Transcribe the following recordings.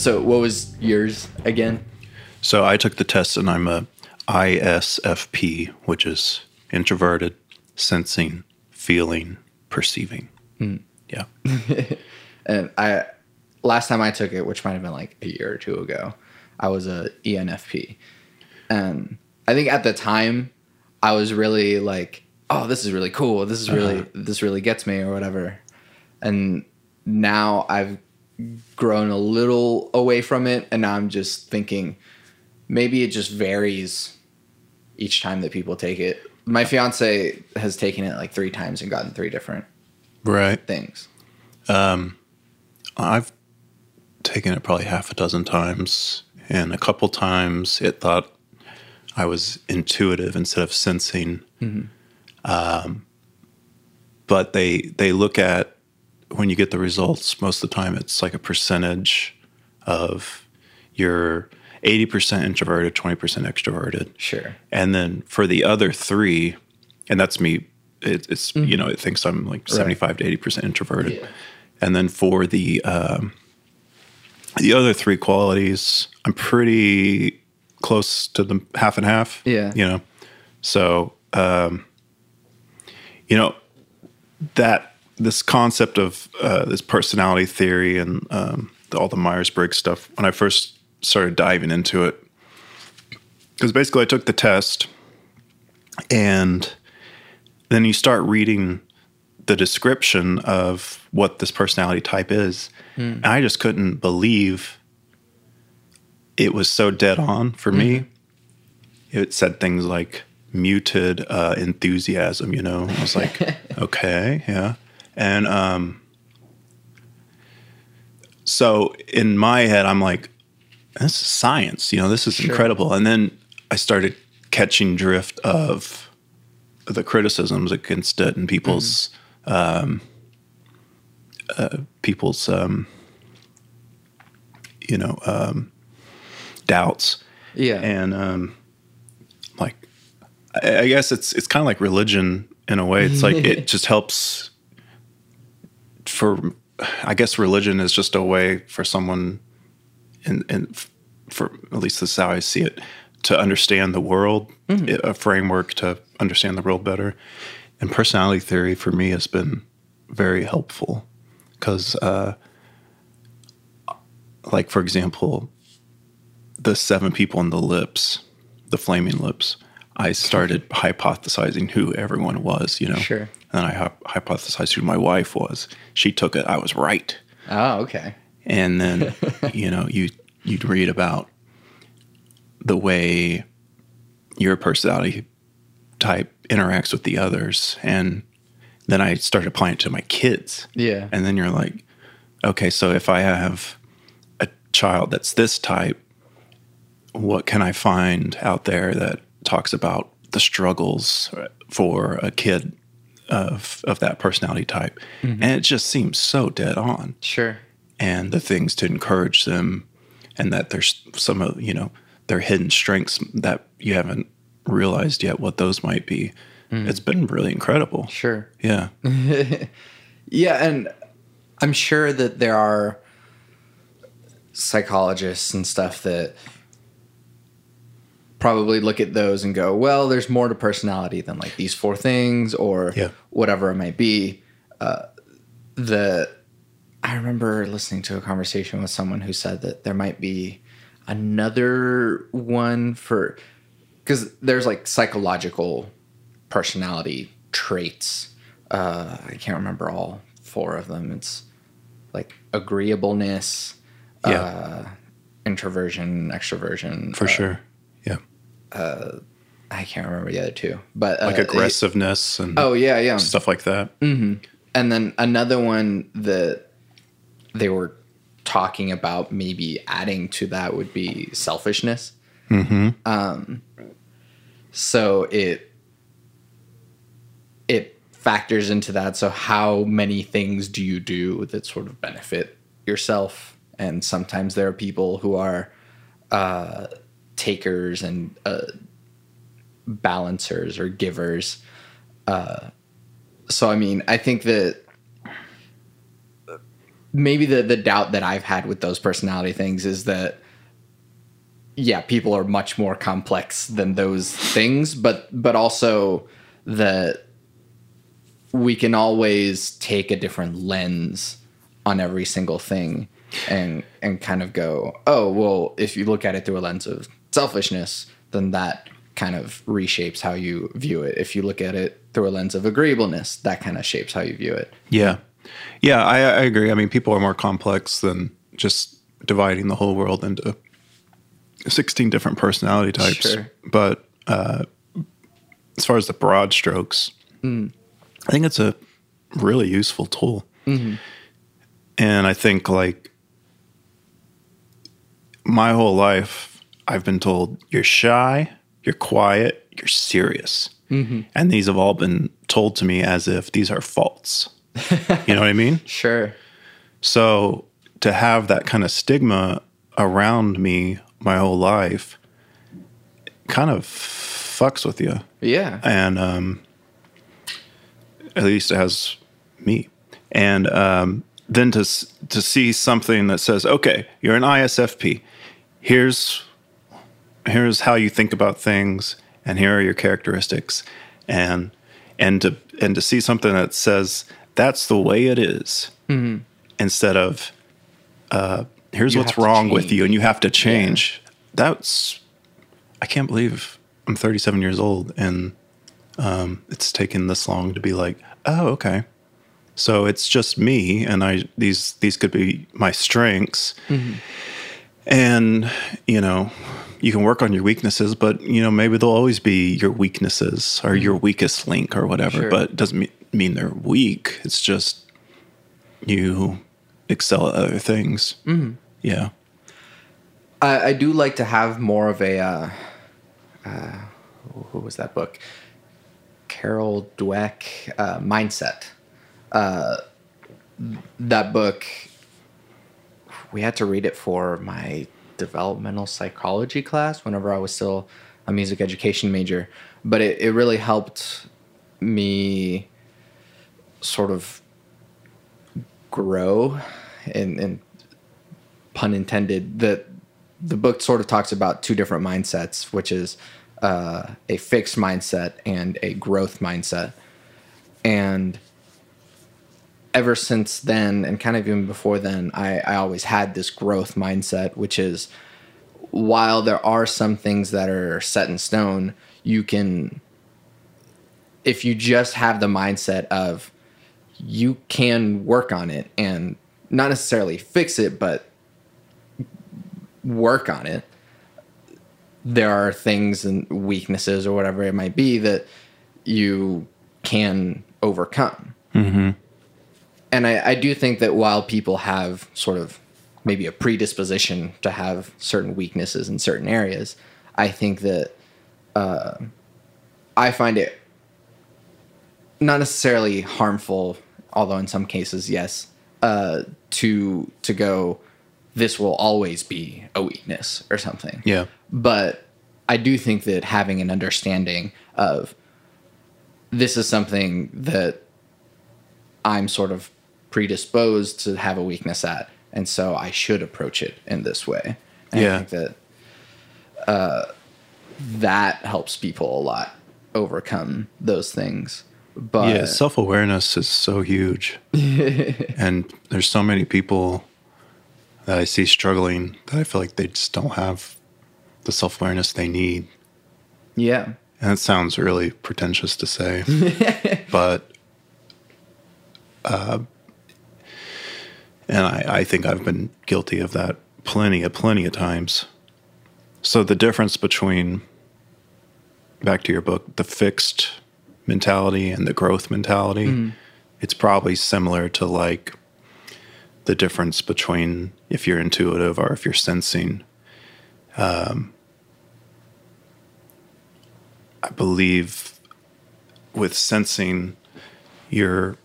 So what was yours again? So I took the test and I'm a ISFP, which is introverted, sensing, feeling, perceiving. Hmm. Yeah. And I last time I took it, which might have been like a year or two ago, I was a ENFP. And I think at the time I was really like, oh, this is really cool. This is really uh-huh. this really gets me or whatever. And now I've grown a little away from it and now I'm just thinking maybe it just varies each time that people take it. My fiance has taken it like 3 times and gotten 3 different Right. things. Um, I've taken it probably half a dozen times, and a couple times it thought I was intuitive instead of sensing. Um, but they they look at when you get the results. Most of the time, it's like a percentage of your eighty percent introverted, twenty percent extroverted. Sure. And then for the other three, and that's me, it, it's, you know, it thinks I'm like 75 to 80% introverted. Yeah. And then for the, um, the other three qualities, I'm pretty close to the half and half. Yeah. You know, so, um, you know, that this concept of uh, this personality theory and um, the, all the Myers Briggs stuff, when I first started diving into it, because basically I took the test and then you start reading the description of what this personality type is. And I just couldn't believe it was so dead on for me. It said things like muted uh, enthusiasm, you know. I was like, okay, yeah. And um, so in my head, I'm like, this is science, you know, this is incredible. And then I started catching drift of the criticisms against it and people's um, uh, people's um, you know um, doubts Yeah. and um, like I, I guess it's it's kind of like religion in a way. It's like it just helps for I guess religion is just a way for someone and and for at least this is how I see it to understand the world, a framework to understand the world better. And personality theory for me has been very helpful because, uh, like for example, the seven people in the lips, the flaming lips. I started hypothesizing who everyone was, you know. Sure. And I hy- hypothesized who my wife was. She took it. I was right Oh, okay. and then you know you you'd read about the way your personality type interacts with the others and then i started applying it to my kids Yeah. and then you're like okay so if i have a child that's this type what can i find out there that talks about the struggles for a kid of of that personality type. Mm-hmm. And it just seems so dead on. Sure. and the things to encourage them and that there's some of you know their hidden strengths that you haven't realized yet what those might be. Mm-hmm. It's been really incredible. Sure. yeah. Yeah, and I'm sure that there are psychologists and stuff that probably look at those and go, well, there's more to personality than like these four things or Yeah. whatever it might be. Uh, the I remember listening to a conversation with someone who said that there might be another one for because there's like psychological personality traits. Uh, I can't remember all four of them. It's like agreeableness, Yeah. uh, introversion, extroversion. for uh, sure yeah I can't remember the other two, but uh, like aggressiveness and Oh yeah, yeah. stuff like that and then another one that they were talking about maybe adding to that would be selfishness. Mm-hmm. Um, so it it factors into that. So how many things do you do that sort of benefit yourself? And sometimes there are people who are uh, takers and uh, balancers or givers. Uh, so I mean, I think that maybe the the doubt that I've had with those personality things is that yeah, people are much more complex than those things, but but also that we can always take a different lens on every single thing and and kind of go, oh, well, if you look at it through a lens of selfishness, then that kind of reshapes how you view it. If you look at it through a lens of agreeableness, that kind of shapes how you view it. Yeah. Yeah, I, I agree. I mean, people are more complex than just dividing the whole world into 16 different personality types. Sure. But uh, as far as the broad strokes, I think it's a really useful tool. And I think, like, my whole life, I've been told you're shy, you're quiet, you're serious. And these have all been told to me as if these are faults. you know what I mean? Sure. So to have that kind of stigma around me my whole life kind of fucks with you. Yeah. And um, at least it has me. And um, then to to see something that says, "Okay, you're an ISFP. Here's here's how you think about things, and here are your characteristics." And and to and to see something that says that's the way it is, instead of uh, here's You what's wrong with you, and you have to change. That's I can't believe I'm 37 years old and um, it's taken this long to be like, oh, okay. So it's just me, and I these these could be my strengths, and you know, you can work on your weaknesses, but you know maybe they'll always be your weaknesses or your weakest link or whatever. Sure. But it doesn't mean, mean they're weak. It's just you excel at other things. Yeah. I, I do like to have more of a uh, uh, who was that book? Carol Dweck, uh, Mindset. Uh, that book, we had to read it for my developmental psychology class whenever I was still a music education major. But it, it really helped me sort of grow and, and pun intended that the book sort of talks about two different mindsets which is uh, a fixed mindset and a growth mindset and ever since then and kind of even before then I, I always had this growth mindset which is while there are some things that are set in stone you can if you just have the mindset of you can work on it and not necessarily fix it but work on it there are things and weaknesses or whatever it might be that you can overcome mm-hmm. And I, I do think that while people have sort of maybe a predisposition to have certain weaknesses in certain areas i think that uh, i find it not necessarily harmful, although in some cases, yes, uh, to to go, this will always be a weakness or something. Yeah. But I do think that having an understanding of this is something that I'm sort of predisposed to have a weakness at, and so I should approach it in this way. And Yeah. I think that uh, that helps people a lot overcome those things. But yeah, self awareness is so huge. and there's so many people that I see struggling that I feel like they just don't have the self awareness they need. yeah, And it sounds really pretentious to say, but, uh, and I, I think I've been guilty of that plenty of plenty of times. So the difference between, back to your book, the fixed mentality and the growth mentality, mm. it's probably similar to like the difference between if you're intuitive or if you're sensing. Um, I believe with sensing, you're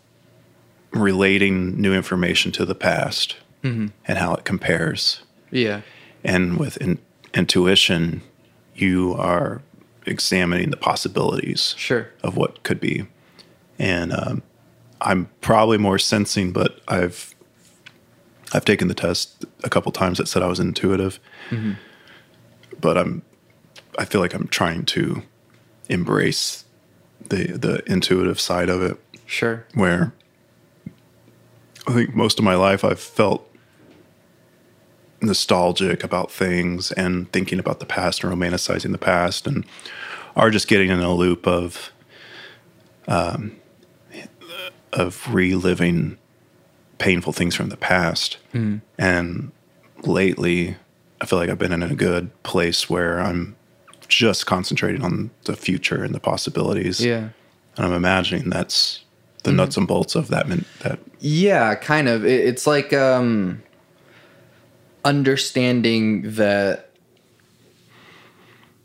relating new information to the past and how it compares. yeah, And with in, intuition, you are examining the possibilities sure, of what could be. And um, I'm probably more sensing, but I've I've taken the test a couple times that said I was intuitive, but I'm I feel like I'm trying to embrace the the intuitive side of it Sure. where I think most of my life I've felt nostalgic about things and thinking about the past and romanticizing the past and are just getting in a loop of um, of reliving painful things from the past. And lately I feel like I've been in a good place where I'm just concentrating on the future and the possibilities. Yeah. And I'm imagining that's the nuts and bolts of that. min- That Yeah, kind of. It, it's like um understanding that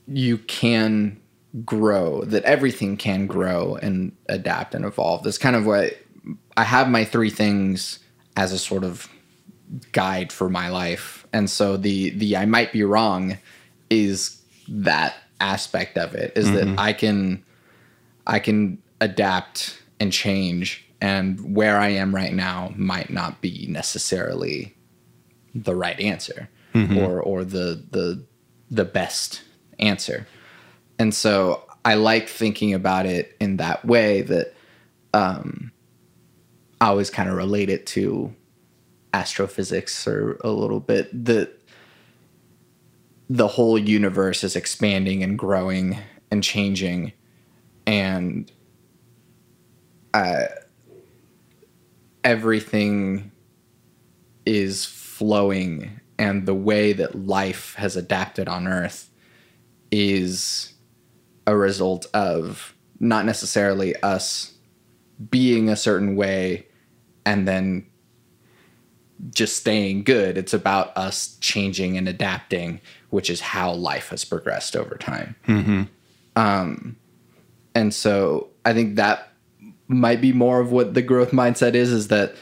you can grow, that everything can grow and adapt and evolve. That's kind of what I have my three things as a sort of guide for my life. And so the the I might be wrong is that aspect of it is that I can I can adapt and change and where I am right now might not be necessarily the right answer or or the the the best answer. And so I like thinking about it in that way that um I always kind of relate it to astrophysics or a little bit that the whole universe is expanding and growing and changing and uh, everything is flowing and the way that life has adapted on earth is a result of not necessarily us being a certain way and then just staying good. It's about us changing and adapting, which is how life has progressed over time. Um, and so I think that might be more of what the growth mindset is: is that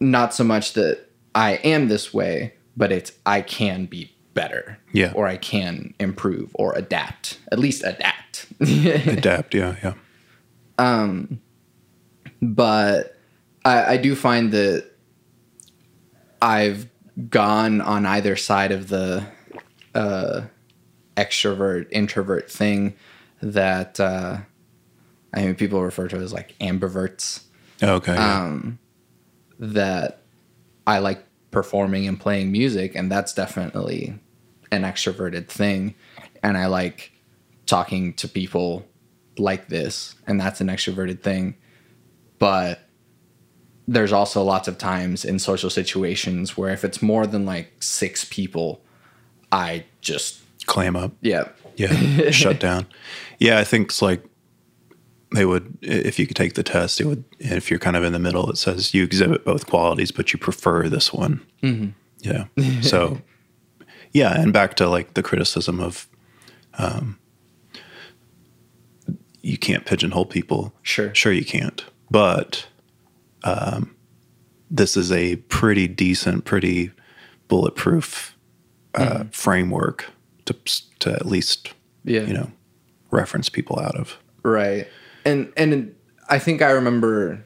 not so much that I am this way, but it's I can be better, Yeah. or I can improve or adapt. At least adapt. adapt. Yeah, yeah. Um but I, I do find that I've gone on either side of the uh, extrovert introvert thing that uh, I mean people refer to it as like ambiverts. Okay. yeah. Um, that I like performing and playing music, and that's definitely an extroverted thing. And I like talking to people like this, and that's an extroverted thing. But there's also lots of times in social situations where if it's more than like six people, I just, Clam up. yeah, Yeah. shut down. Yeah, I think it's like they would if you could take the test, it would if you're kind of in the middle, it says you exhibit both qualities, but you prefer this one. Yeah. So yeah, and back to like the criticism of um you can't pigeonhole people. Sure. Sure you can't. But um this is a pretty decent, pretty bulletproof uh, framework to to at least yeah. you know reference people out of. Right. And and I think I remember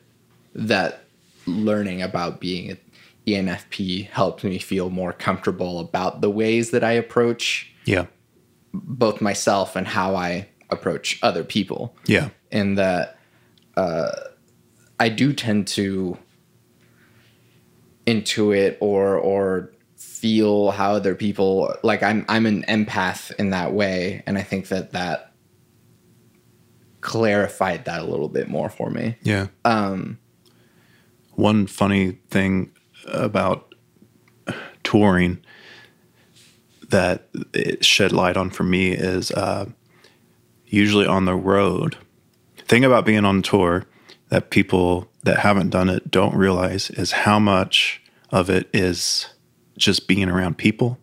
that learning about being an ENFP helped me feel more comfortable about the ways that I approach Yeah. both myself and how I approach other people. Yeah. In that uh, I do tend to intuit or or feel how other people like I'm I'm an empath in that way and I think that that clarified that a little bit more for me. Yeah. Um, One funny thing about touring that it shed light on for me is uh, usually on the road. Thing about being on tour that people that haven't done it don't realize is how much of it is just being around people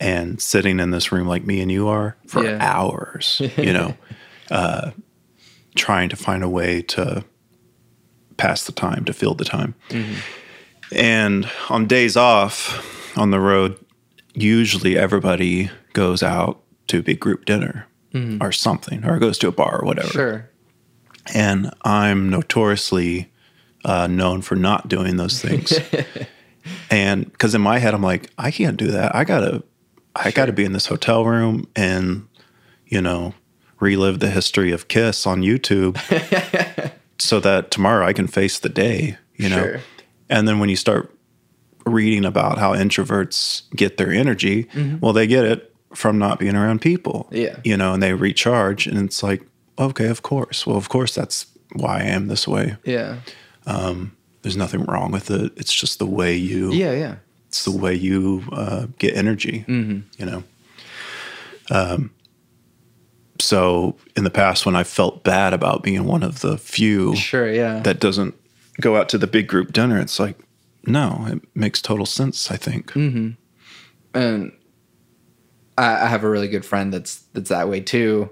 and sitting in this room like me and you are for Yeah. hours, you know, uh, trying to find a way to pass the time, to fill the time. And on days off on the road, usually everybody goes out to a big group dinner or something, or goes to a bar or whatever Sure. and I'm notoriously uh, known for not doing those things. and because in my head, I'm like, I can't do that. I gotta, I gotta be in this hotel room and, you know, relive the history of Kiss on YouTube, so that tomorrow I can face the day. You know, Sure. and then when you start reading about how introverts get their energy, well, they get it from not being around people. Yeah. You know, and they recharge, and it's like, okay, of course. Well, of course, that's why I am this way. Yeah. There's nothing wrong with it. It's just the way you. Yeah. Yeah. It's the way you uh, get energy. Mm-hmm. You know. Um. So in the past, when I felt bad about being one of the few Sure. Yeah. that doesn't go out to the big group dinner, it's like, no, it makes total sense. I think. and I, I have a really good friend that's that's that way too,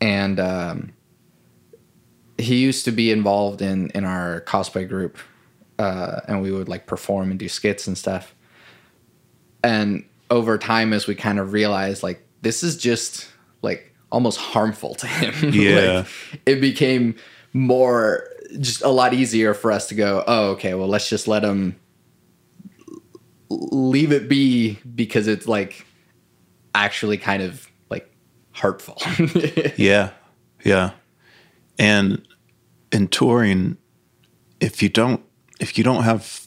and um, he used to be involved in in our cosplay group, uh, and we would like perform and do skits and stuff. And over time, as we kind of realized, like this is just like almost harmful to him. Yeah. like, it became more just a lot easier for us to go. Oh, okay. Well, let's just let him leave it be because it's like actually kind of like hurtful. Yeah, yeah, and in touring, if you don't if you don't have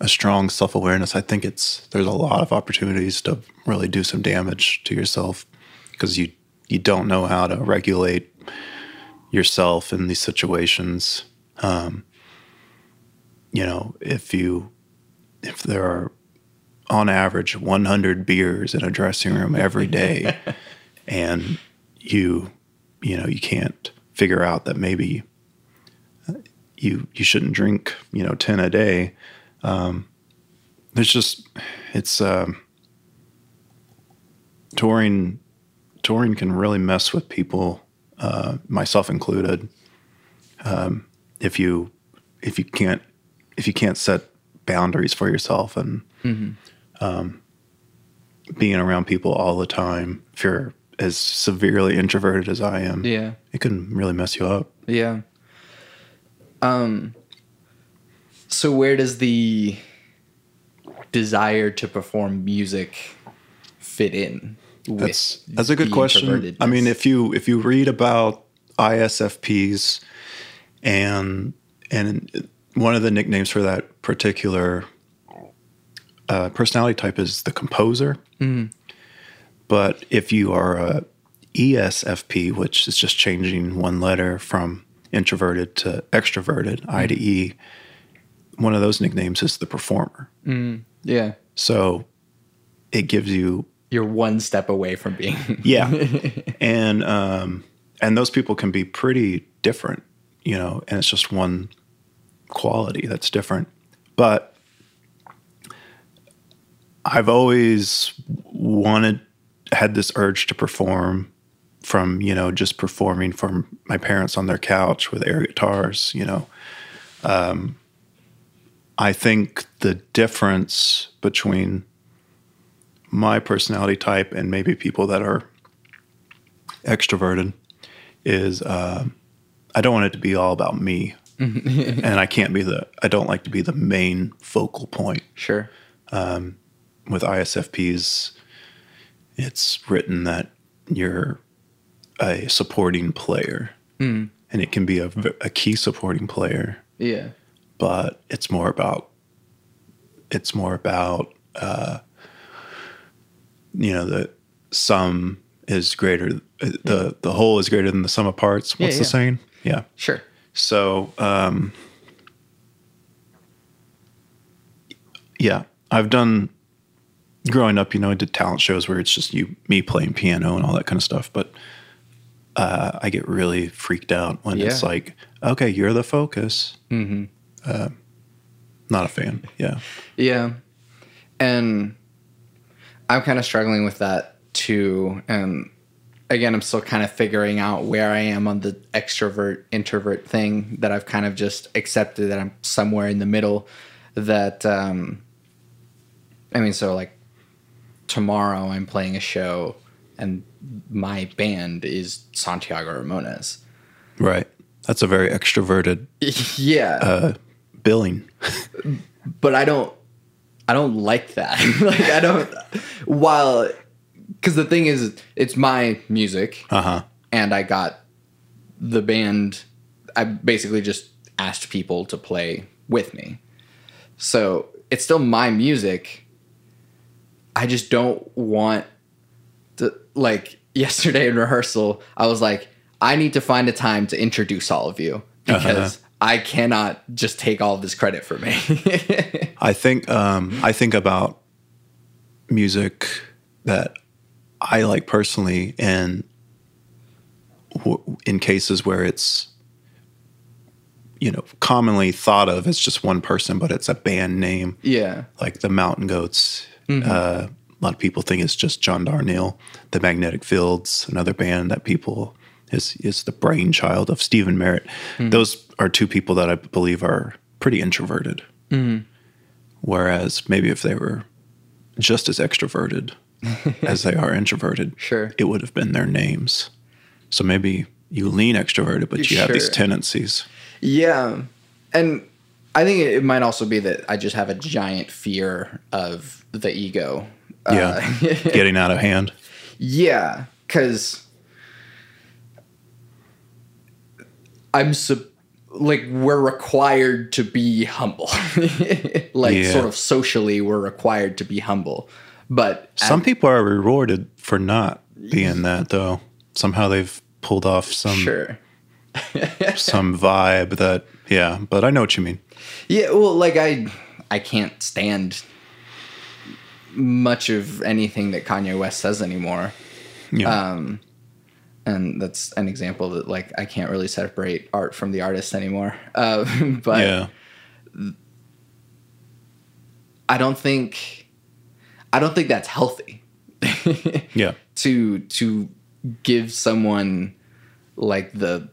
a strong self awareness, I think it's there's a lot of opportunities to really do some damage to yourself because you you don't know how to regulate yourself in these situations. Um, you know, if you if there are on average 100 beers in a dressing room every day and you you know you can't figure out that maybe uh, you you shouldn't drink you know 10 a day um there's just it's um touring touring can really mess with people uh myself included um if you if you can't if you can't set boundaries for yourself and um, being around people all the time if you're as severely introverted as i am yeah. it can really mess you up Yeah. Um so where does the desire to perform music fit in? That's that's a good question. i mean if you if you read about isfps and and one of the nicknames for that particular uh, personality type is the composer. But if you are a esfp which is just changing one letter from introverted to extroverted i to e one of those nicknames is the performer. Yeah. so it gives you You're one step away from being Yeah. and um and those people can be pretty different, you know, and it's just one quality that's different. But I've always wanted had this urge to perform from, you know, just performing from my parents on their couch with air guitars, you know. Um I think the difference between my personality type and maybe people that are extroverted is uh, I don't want it to be all about me. and I can't be the, I don't like to be the main focal point. Sure. With ISFPs, it's written that you're a supporting player. And it can be a key supporting player, Yeah. but it's more about, it's more about, uh, you know, the sum is greater, the, the whole is greater than the sum of parts. What's Yeah, the saying? Yeah. Sure. So, um, yeah, I've done growing up. You know, I did talent shows where it's just you, me playing piano and all that kind of stuff. But uh, I get really freaked out when it's like, okay, you're the focus. Mm-hmm. Uh, not a fan. Yeah. Yeah. And I'm kind of struggling with that too. And again, I'm still kind of figuring out where I am on the extrovert introvert thing that I've kind of just accepted that I'm somewhere in the middle. That, um, I mean, so like tomorrow I'm playing a show and my band is Santiago Ramones. Right. That's a very extroverted yeah. billing. but I don't I don't like that. like I don't while cuz the thing is it's my music Uh huh. and I got the band I basically just asked people to play with me. So, it's still my music. I just don't want to like yesterday in rehearsal, I was like I need to find a time to introduce all of you because I cannot just take all of this credit for me. I think um, I think about music that I like personally, and w- in cases where it's you know commonly thought of as just one person, but it's a band name, yeah. like the Mountain Goats. Uh, a lot of people think it's just John Darnielle. The Magnetic Fields, another band that people is is the brainchild of Stephin Merritt. Those are two people that I believe are pretty introverted. Whereas maybe if they were just as extroverted as they are introverted, Sure. it would have been their names. So maybe you lean extroverted, but you have these tendencies. Yeah. And I think it might also be that I just have a giant fear of the ego. Yeah, Uh, getting out of hand. yeah, because I'm sup like we're required to be humble. like Yeah. sort of socially, we're required to be humble. But Some people are rewarded for not being that, though. Somehow they've pulled off some sure. some vibe that, yeah. But I know what you mean. Yeah, well, like I, I can't stand much of anything that Kanye West says anymore. Yeah, Um, and that's an example that like I can't really separate art from the artist anymore. Uh, but yeah, I don't think, I don't think that's healthy. yeah, to to give someone like the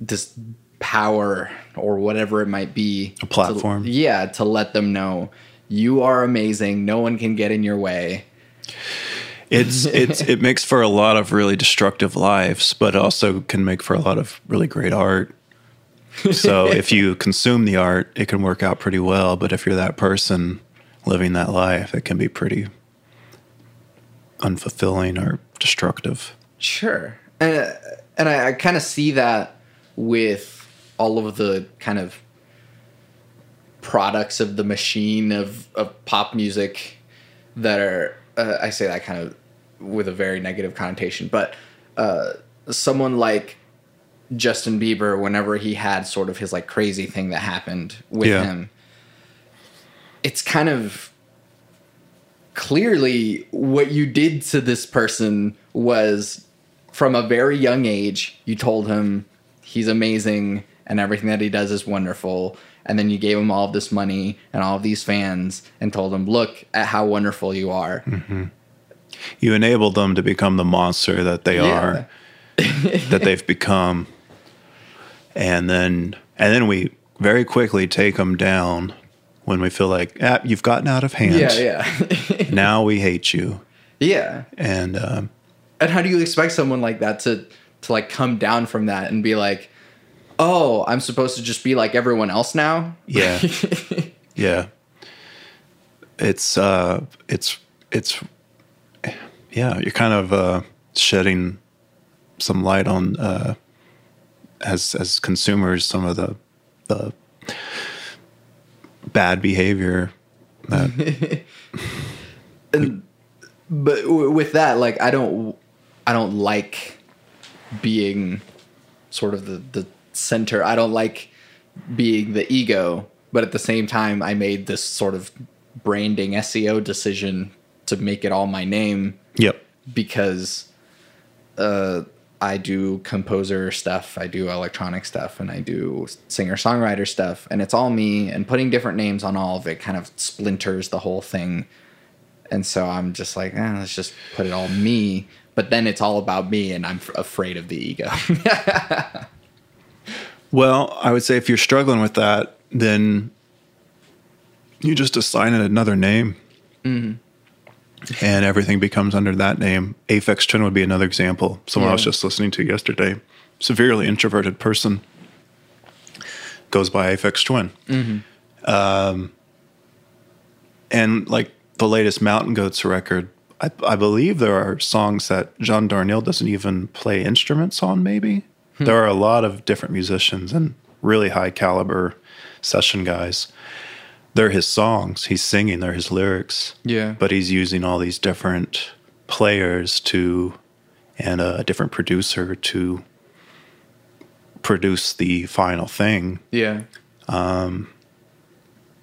this power or whatever it might be A platform. to, yeah to let them know you are amazing no one can get in your way It's it's it makes for a lot of really destructive lives, but also can make for a lot of really great art. So if you consume the art, it can work out pretty well. But if you're that person living that life, it can be pretty unfulfilling or destructive. Sure. And and I, I kind of see that with all of the kind of products of the machine of, of pop music that are uh, I say that kind of with a very negative connotation, but uh, someone like Justin Bieber, whenever he had sort of his like crazy thing that happened with Yeah. him, it's kind of clearly what you did to this person was from a very young age you told him he's amazing and everything that he does is wonderful and then you gave him all of this money and all of these fans and told him look at how wonderful you are You enable them to become the monster that they Yeah. are, that they've become, and then and then we very quickly take them down when we feel like ah, you've gotten out of hand. yeah yeah Now we hate you, yeah and um, and how do you expect someone like that to to like come down from that and be like oh i'm supposed to just be like everyone else now Yeah. yeah, it's uh, it's it's yeah. You're kind of uh, shedding some light on uh, as as consumers some of the the bad behavior that and but with that like i don't i don't like being sort of the the center i don't like being the ego but at the same time i made this sort of branding seo decision to make it all my name yep because uh I do composer stuff, I do electronic stuff, and I do singer songwriter stuff, and it's all me. And putting different names on all of it kind of splinters the whole thing. And so I'm just like, eh, let's just put it all me. But then it's all about me, and I'm f- afraid of the ego. Well, I would say if you're struggling with that, then you just assign it another name. And everything becomes under that name. Aphex Twin would be another example. Someone I was just listening to yesterday, severely introverted person, goes by Aphex Twin. Um, and like the latest Mountain Goats record, I, I believe there are songs that John Darnielle doesn't even play instruments on, maybe. There are a lot of different musicians and really high caliber session guys. They're his songs. He's singing, they're his lyrics Yeah. but he's using all these different players to and a different producer to produce the final thing Yeah. Um,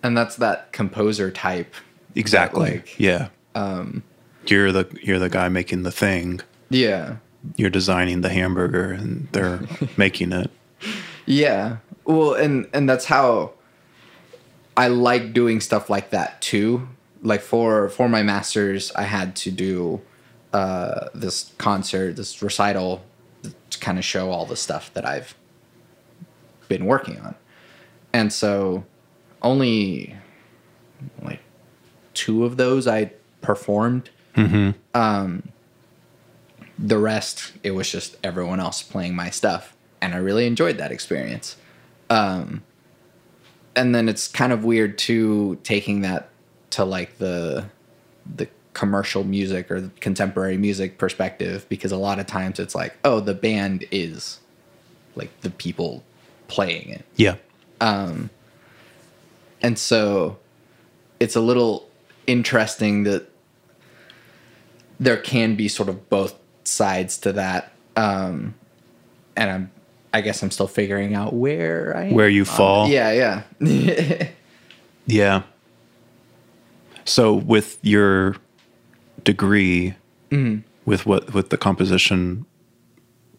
and that's that composer type. exactly like, yeah um you're the you're the guy making the thing Yeah. you're designing the hamburger and they're making it Yeah. Well, and and that's how I like doing stuff like that too. Like for for my masters, I had to do uh, this concert, this recital, to kind of show all the stuff that I've been working on, and so only like two of those I performed. Um, the rest, it was just everyone else playing my stuff, and I really enjoyed that experience. Um, and then it's kind of weird too taking that to like the the commercial music or the contemporary music perspective because a lot of times it's like oh the band is like the people playing it yeah um and so it's a little interesting that there can be sort of both sides to that. Um, and I'm, I guess I'm still figuring out where I am Where you on fall? Yeah, yeah. yeah so with your degree mm-hmm. with what with the composition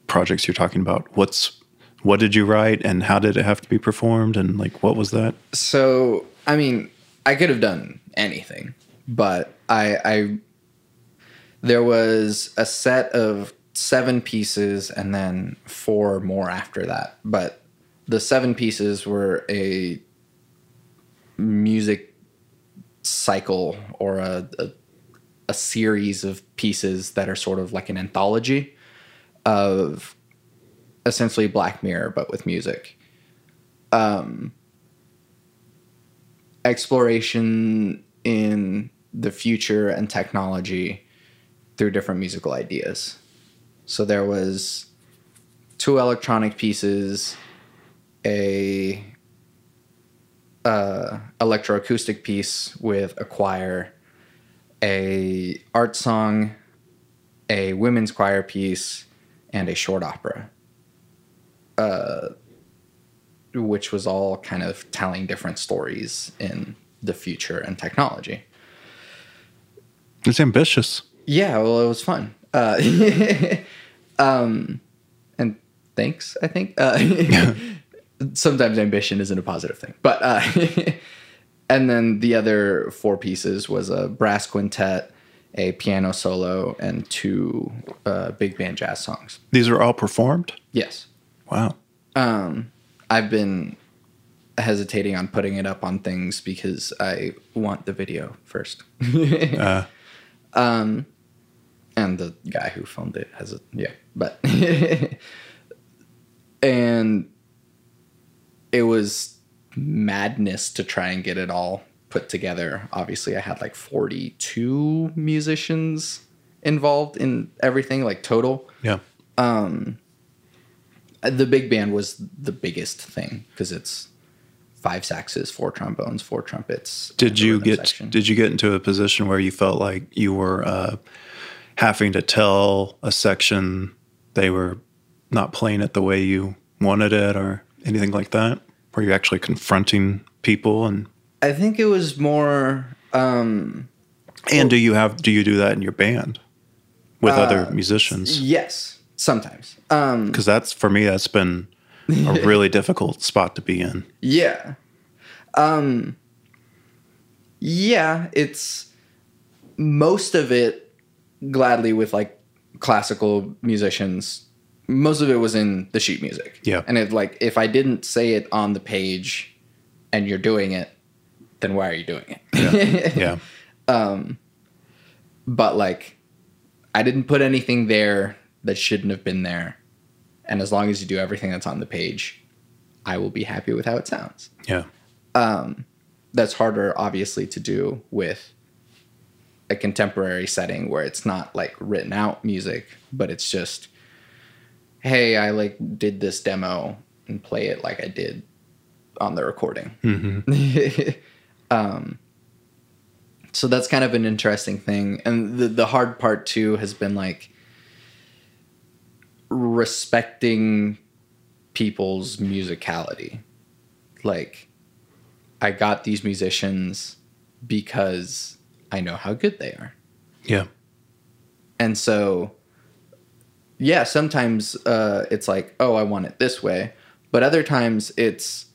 projects you're talking about what's what did you write and how did it have to be performed and like what was that so I mean, I could have done anything, but I, I there was a set of seven pieces and then four more after that. But the seven pieces were a music cycle or a, a a series of pieces that are sort of like an anthology of essentially Black Mirror but with music. Um, exploration in the future and technology through different musical ideas. So there was two electronic pieces, a uh, electroacoustic piece with a choir, a art song, a women's choir piece, and a short opera which was all kind of telling different stories in the future and technology. it's ambitious Yeah, well, it was fun. Uh, um, and thanks, I think. Uh, sometimes ambition isn't a positive thing, but uh, and then the other four pieces was a brass quintet, a piano solo, and two uh, big band jazz songs. these are all performed Yes. wow Um, I've been hesitating on putting it up on things because I want the video first. uh, and the guy who filmed it has a yeah, but and it was madness to try and get it all put together. Obviously, I had like 42 musicians involved in everything like total. yeah Um the big band was the biggest thing because it's five saxes, four trombones, four trumpets. did you get section. did you get into a position where you felt like you were uh, having to tell a section they were not playing it the way you wanted it or anything like that were you actually confronting people and I think it was more. Um, and do you have do you do that in your band with Uh, other musicians yes, sometimes. Um, because that's for me that's been a really difficult spot to be in yeah. Um, yeah, it's most of it gladly with like classical musicians. Most of it was in the sheet music. Yeah. And it like if I didn't say it on the page and you're doing it, then why are you doing it? yeah Um but like I didn't put anything there that shouldn't have been there. And as long as you do everything that's on the page, I will be happy with how it sounds. Yeah. Um that's harder obviously to do with a contemporary setting where it's not like written out music, but it's just hey, I like did this demo and play it like I did on the recording. um, so that's kind of an interesting thing. And the, the hard part too has been like respecting people's musicality. Like, I got these musicians because I know how good they are. Yeah. And so, yeah, sometimes uh, it's like, oh, I want it this way. But other times it's,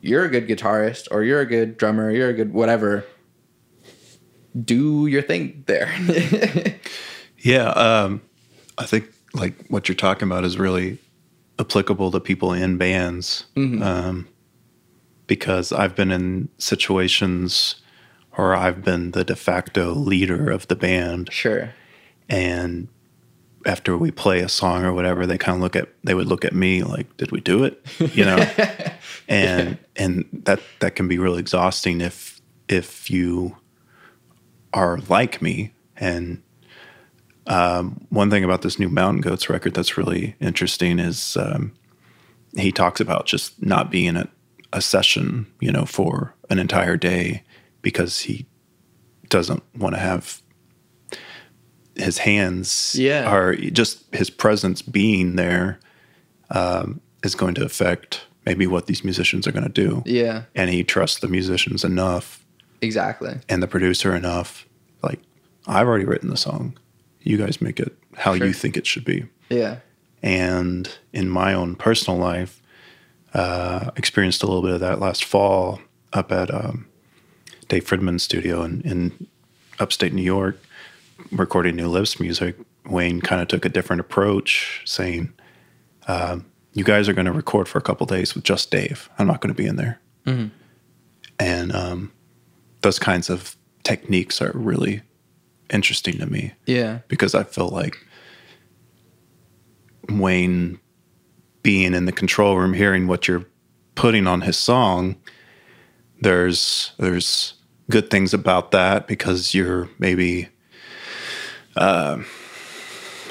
you're a good guitarist or you're a good drummer, you're a good whatever. Do your thing there. Yeah, um, I think like what you're talking about is really applicable to people in bands, um, because I've been in situations where I've been the de facto leader of the band, sure. and after we play a song or whatever, they kind of look at they would look at me like, "Did we do it?" You know, and and that that can be really exhausting if if you are like me. And um, one thing about this new Mountain Goats record that's really interesting is um, he talks about just not being at a session, you know, for an entire day because he doesn't want to have his hands Yeah. are just his presence being there um, is going to affect maybe what these musicians are going to do. Yeah, And he trusts the musicians enough exactly. and the producer enough. Like, I've already written the song. You guys make it how Sure. you think it should be. Yeah. And in my own personal life, uh, experienced a little bit of that last fall up at um, Dave Fridmann's studio in, in upstate New York, recording New Lips music. Wayne kind of took a different approach, saying, um, "You guys are going to record for a couple days with just Dave. I'm not going to be in there." And um, those kinds of techniques are really interesting to me Yeah. because I feel like Wayne being in the control room, hearing what you're putting on his song, there's there's good things about that because you're maybe uh,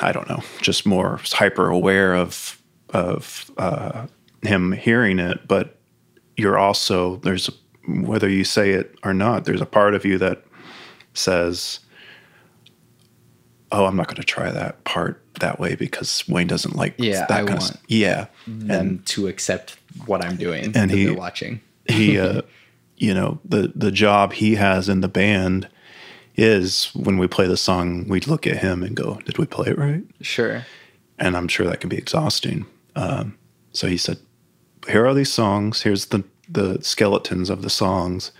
I don't know, just more hyper aware of of uh, him hearing it, but you're also there's whether you say it or not, there's a part of you that says, "Oh, I'm not going to try that part that way because Wayne doesn't like Yeah, that I kind of yeah." Them to accept what I'm doing and and he- watching. he uh you know the the job he has in the band is when we play the song we look at him and go did we play it right? Sure. and i'm sure that can be exhausting. Um so he said here are these songs. Here's the the skeletons of the songs.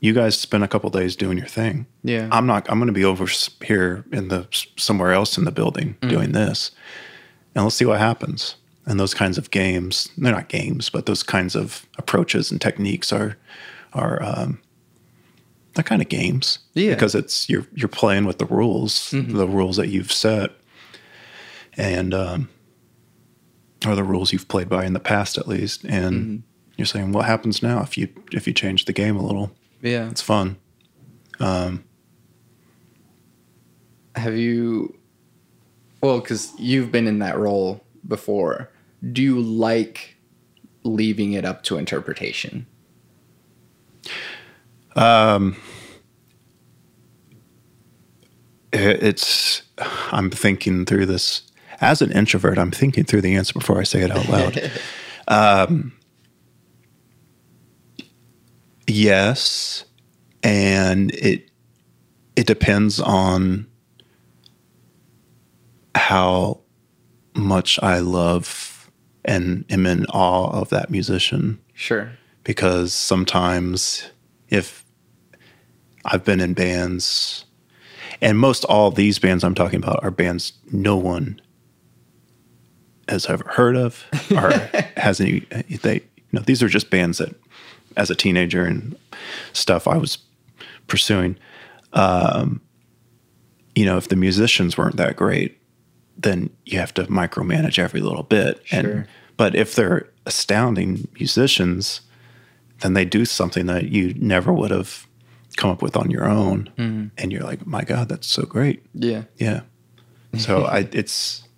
You guys spend a couple days doing your thing. Yeah. i'm not i'm going to be over here in the somewhere else in the building doing this and let's see what happens. And those kinds of games they're not games but those kinds of approaches and techniques are are um they're kind of games Yeah. because it's you're you're playing with the rules the rules that you've set and um or the rules you've played by in the past at least and you're saying what happens now if you if you change the game a little Yeah. it's fun Um, Have you Well, cuz you've been in that role before. Do you like leaving it up to interpretation? It- it's i'm thinking through this. As an introvert i'm thinking through the answer before i say it out loud. Um, yes and it it depends on how much i love and am in awe of that musician. Sure. Because sometimes if I've been in bands, and most all these bands I'm talking about are bands no one has ever heard of or has any. They, you know, these are just bands that, as a teenager and stuff, I was pursuing. Um, you know, if the musicians weren't that great, then you have to micromanage every little bit. Sure. And but if they're astounding musicians, then they do something that you never would have come up with on your own. And you're like, my God, that's so great. Yeah. Yeah. So I it's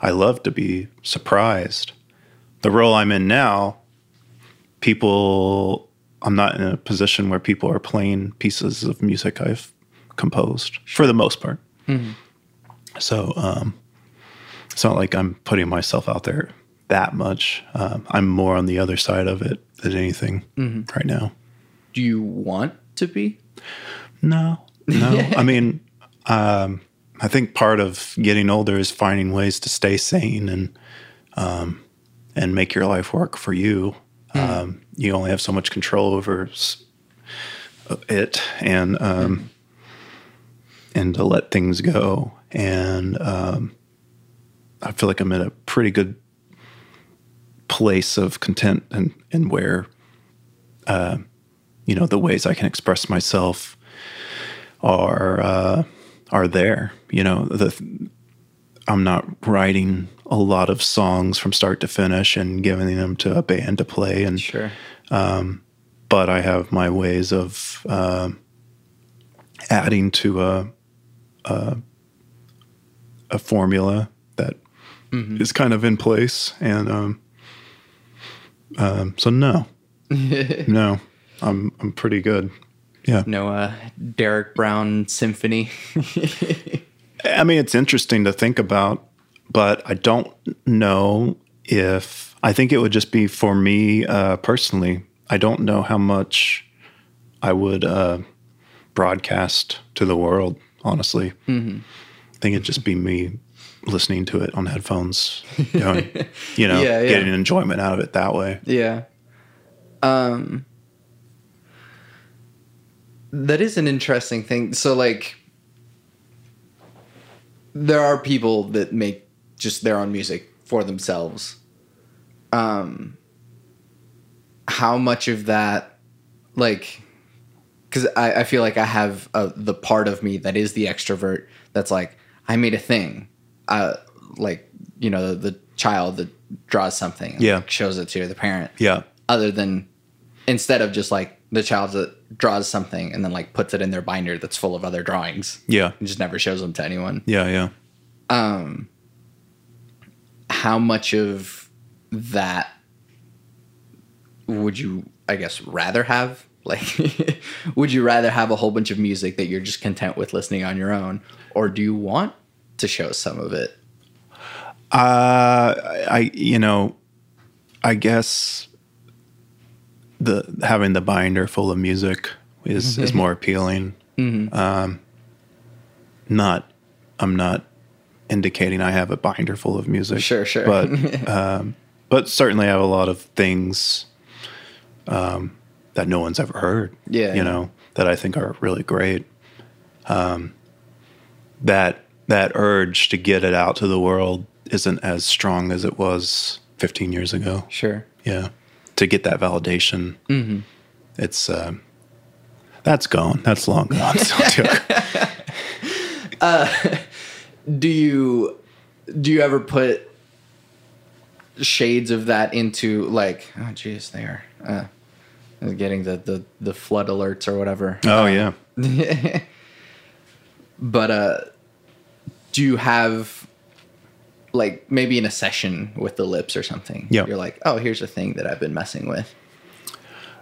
I love to be surprised. The role I'm in now, people I'm not in a position where people are playing pieces of music I've composed for the most part. So um it's not like I'm putting myself out there that much. Um, I'm more on the other side of it than anything right now. Do you want to be? No, no. I mean, um, I think part of getting older is finding ways to stay sane and um, and make your life work for you. Um, you only have so much control over it, and um, and to let things go. And um, I feel like I'm in a pretty good place of content and and where uh, you know the ways I can express myself are uh, are there. You know, the I'm not writing a lot of songs from start to finish and giving them to a band to play, and Sure. but I have my ways of um adding to a, a a formula that is kind of in place, and um, um, so no, no, I'm I'm pretty good. Yeah. No, uh, Derek Brown symphony. I mean, it's interesting to think about, but I don't know if I think it would just be for me uh, personally. I don't know how much I would uh, broadcast to the world. Honestly, I think it'd just be me listening to it on headphones, going, you know, Yeah, yeah. getting enjoyment out of it that way. Yeah. Um that is an interesting thing. So like there are people that make just their own music for themselves. Um how much of that like because I, I feel like I have uh the part of me that is the extrovert that's like I made a thing, uh, like you know the, the child that draws something, and, Yeah. like, shows it to the parent, Yeah, other than instead of just like the child that draws something and then like puts it in their binder that's full of other drawings yeah, and just never shows them to anyone. yeah, yeah. Um, how much of that would you, I guess, rather have? Like, would you rather have a whole bunch of music that you're just content with listening on your own, or do you want to show some of it? Uh, I you know, I guess the having the binder full of music is is more appealing. Um, not, I'm not indicating I have a binder full of music. Sure, sure. But um, but certainly I have a lot of things um, that no one's ever heard. Yeah, you know that I think are really great. Um, that that urge to get it out to the world isn't as strong as it was 15 years ago. Sure. Yeah, to get that validation, Mm-hmm. it's um, that's gone. That's long gone. So, do you do you ever put shades of that into like oh geez they are uh, getting the, the the flood alerts or whatever oh yeah, but uh do you have like maybe in a session with the lips or something Yeah. you're like oh here's a thing that i've been messing with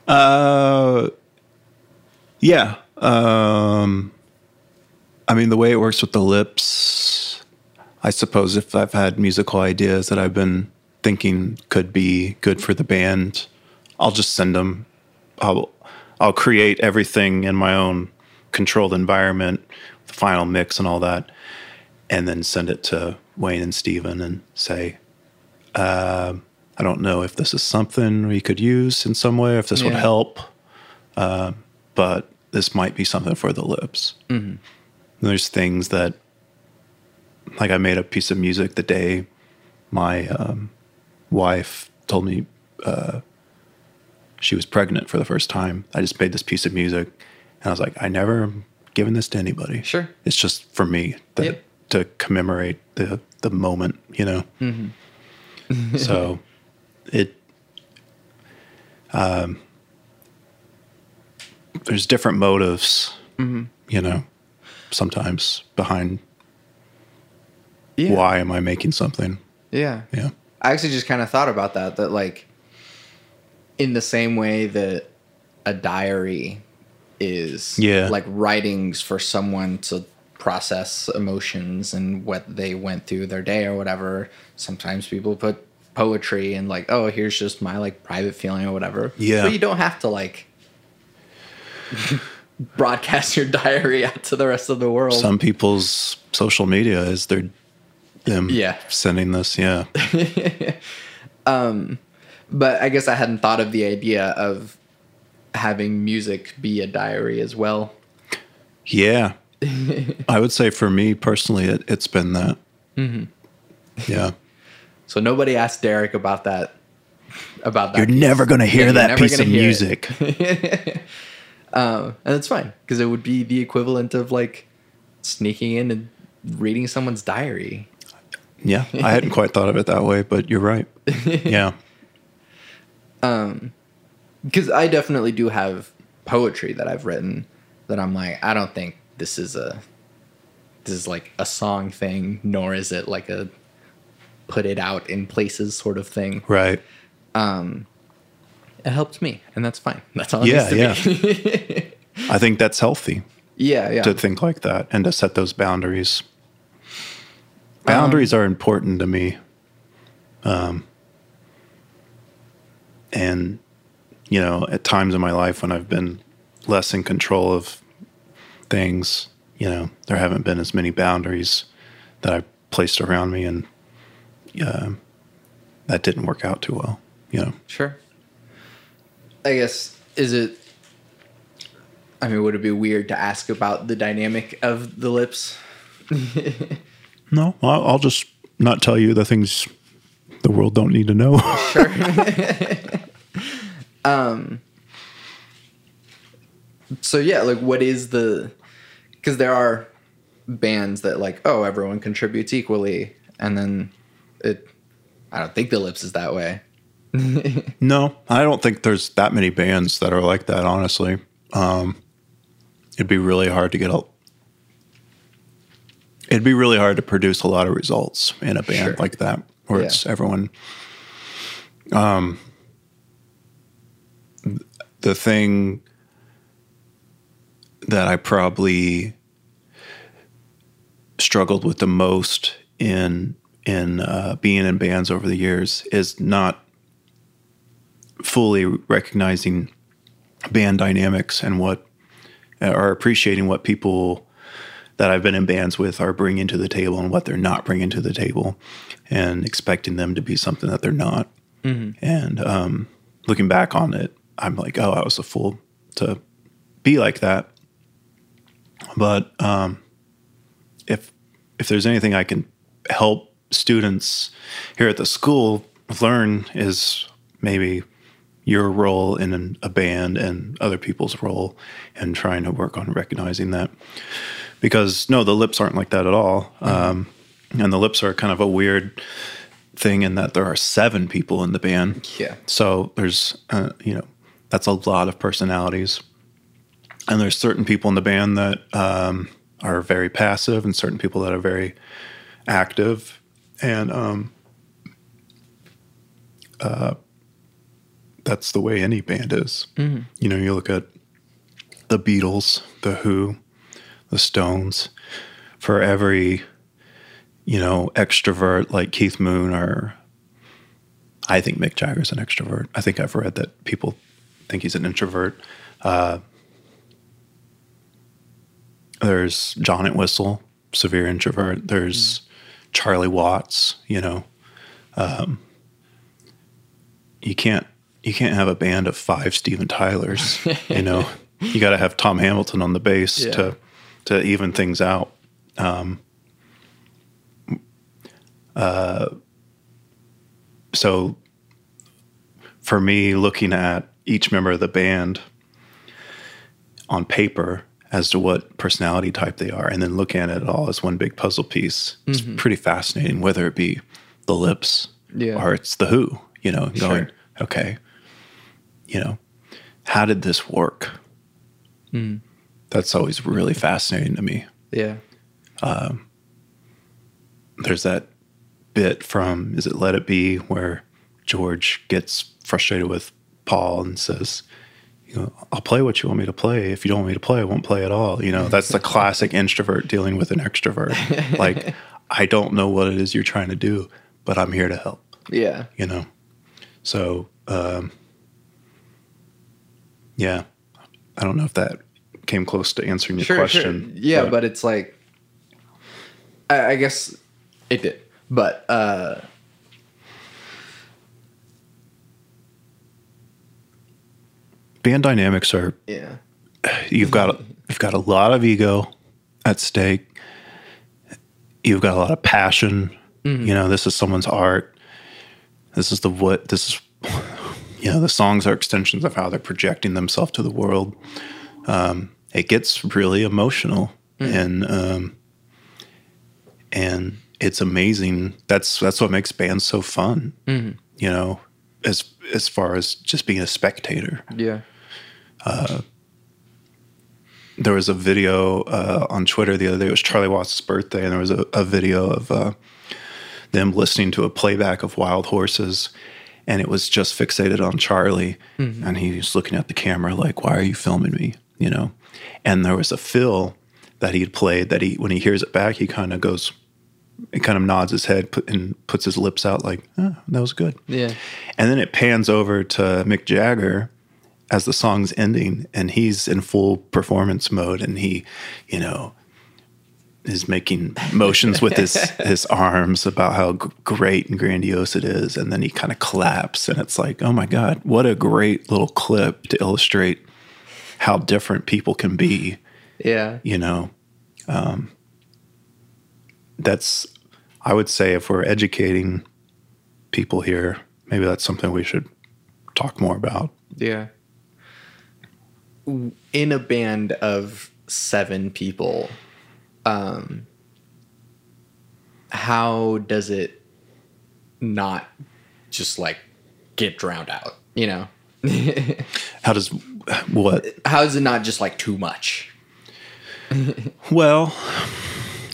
uh, yeah. Um, I mean, the way it works with the lips, I suppose if I've had musical ideas that I've been thinking could be good for the band, I'll just send them. I'll I'll create everything in my own controlled environment, the final mix and all that, and then send it to Wayne and Steven and say, uh, I don't know if this is something we could use in some way, if this would help, uh, but this might be something for the lips. There's things that, like, I made a piece of music the day my um, wife told me uh, she was pregnant for the first time. I just made this piece of music, and I was like, I never giving this to anybody. Sure. It's just for me that, Yep. To commemorate the the moment, you know. Mm-hmm. so it um there's different motives, Mm-hmm. you know, sometimes behind Yeah. why am I making something? Yeah. Yeah. I actually just kind of thought about that. That like, in the same way that a diary is, Yeah. like writings for someone to process emotions and what they went through their day or whatever. Sometimes people put poetry and like, oh, here's just my like private feeling or whatever. Yeah. but you don't have to like broadcast your diary out to the rest of the world. Some people's social media is their them Yeah. sending this, yeah. Um but I guess I hadn't thought of the idea of having music be a diary as well. Yeah. I would say for me personally, it, it's been that. Mm-hmm. Yeah. So nobody asked Derek about that. About that. You're piece. never going to hear Yeah, that piece of music. and it's fine because it would be the equivalent of like sneaking in and reading someone's diary. yeah. I hadn't quite thought of it that way, but you're right. Yeah. um, Because I definitely do have poetry that I've written that I'm like, I don't think this is a this is like a song thing, nor is it like a put it out in places sort of thing. Right. Um, It helped me, and that's fine. That's all it Yeah. to Yeah. I think that's healthy yeah, yeah. to think like that and to set those boundaries. Boundaries are important to me. Um, and, you know, at times in my life when I've been less in control of things, you know, there haven't been as many boundaries that I've placed around me, and uh, that didn't work out too well, you know. Sure. I guess is it I mean, would it be weird to ask about the dynamic of the lips? No, I'll, I'll just not tell you the things the world don't need to know. Sure. um so yeah, like what is the cuz there are bands that like, oh, everyone contributes equally and then it I don't think the lips is that way. no, I don't think there's that many bands that are like that. Honestly, um, it'd be really hard to get a. It'd be really hard to produce a lot of results in a band Sure. like that, where Yeah. it's everyone. Um, the thing that I probably struggled with the most in in uh, being in bands over the years is not fully recognizing band dynamics and what or appreciating what people that I've been in bands with are bringing to the table and what they're not bringing to the table and expecting them to be something that they're not. And um, looking back on it, I'm like, oh, I was a fool to be like that. But um, if if there's anything I can help students here at the school learn is maybe your role in an, a band and other people's role and trying to work on recognizing that. Because no the lips aren't like that at all. Um, and the lips are kind of a weird thing in that there are seven people in the band. Yeah. so there's uh, you know that's a lot of personalities and there's certain people in the band that um, are very passive and certain people that are very active. And um, uh, that's the way any band is. You know you look at the beatles the who the stones. For every you know extrovert like keith moon or i think mick jagger's an extrovert. I think i've read that people think he's an introvert. Uh, there's john entwistle severe introvert. There's charlie watts you know. Um, you can't you can't have a band of five steven tylers you know. You got to have tom hamilton on the bass Yeah. to to even things out. Um, uh, so for me looking at each member of the band on paper as to what personality type they are, and then look at it all as one big puzzle piece. It's mm-hmm. pretty fascinating, whether it be the lips Yeah. or it's the who, you know, going, Sure. okay, you know, how did this work? Mm. That's always really fascinating to me. Yeah. Um, there's that bit from, is it Let It Be, where George gets frustrated with Paul and says, you know, I'll play what you want me to play. If you don't want me to play, I won't play at all. You know, that's the classic introvert dealing with an extrovert. Like, I don't know what it is you're trying to do, but I'm here to help. Yeah. you know so um yeah i don't know if that came close to answering your question Yeah, but, it's like, I, I guess it did, but uh, band dynamics are yeah, you've got you've got a lot of ego at stake. You've got a lot of passion. You know this is someone's art. This is the what this is you know the songs are extensions of how they're projecting themselves to the world. Um, it gets really emotional and um, and it's amazing. That's that's what makes bands so fun you know as as far as just being a spectator. Yeah, there was a video uh, on Twitter the other day. It was Charlie Watts' birthday, and there was a, a video of uh, them listening to a playback of Wild Horses, and it was just fixated on Charlie, and he was looking at the camera like, "Why are you filming me?" You know. And there was a fill that he had played that he, when he hears it back, he kind of goes, he kind of nods his head put, and puts his lips out like, oh, "That was good." yeah, And then it pans over to Mick Jagger as the song's ending, and he's in full performance mode, and he, you know, is making motions with his his arms about how g- great and grandiose it is, and then he kind of claps, and it's like, oh my god, what a great little clip to illustrate how different people can be. Yeah, you know um, that's i would say if we're educating people here maybe that's something we should talk more about. Yeah. In a band of seven people, um, how does it not just like get drowned out? You know, how does what how is it not just like too much? well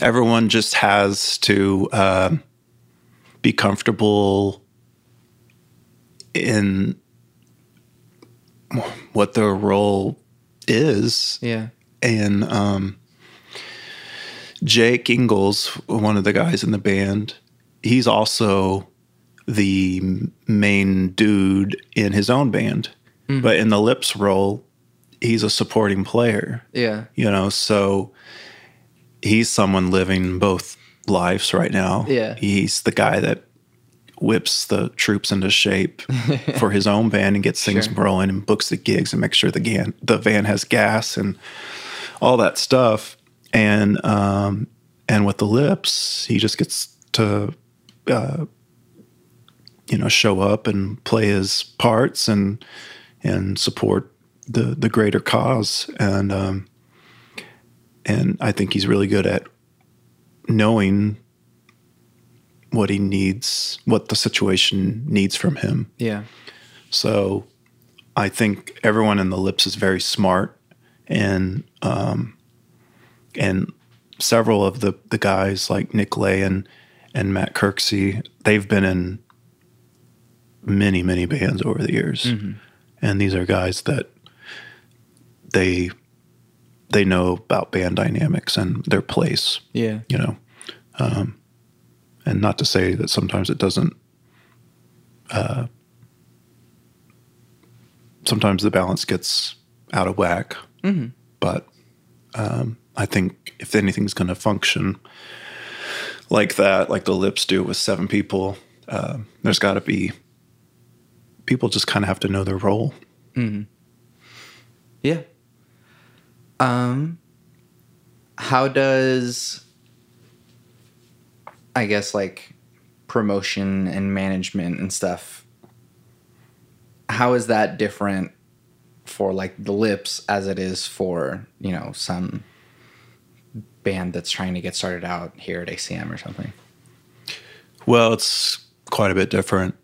everyone just has to um, be comfortable in what their role is Yeah, and um, Jake Ingalls, one of the guys in the band, he's also the main dude in his own band, but in the Lips role, he's a supporting player. yeah, You know, so he's someone living both lives right now. Yeah. he's the guy that whips the troops into shape for his own band and gets things Sure. rolling and books the gigs and makes sure the gan- the van has gas and all that stuff. And um, and with the lips, he just gets to uh, you know show up and play his parts and and support the the greater cause. And um, and I think he's really good at knowing what he needs, what the situation needs from him. yeah, So I think everyone in the lips is very smart and um and several of the the guys like Nick Ley and and Matt Kirksey, they've been in many, many bands over the years. And these are guys that they they know about band dynamics and their place yeah, you know um, and not to say that sometimes it doesn't uh, sometimes the balance gets out of whack. But um, i think if anything's going to function like that like the lips do with seven people um, there's got to be people just kind of have to know their role. Yeah. Um, how does I guess like promotion and management and stuff? How is that different for like the lips as it is for you know some band that's trying to get started out here at ACM or something. Well, it's quite a bit different,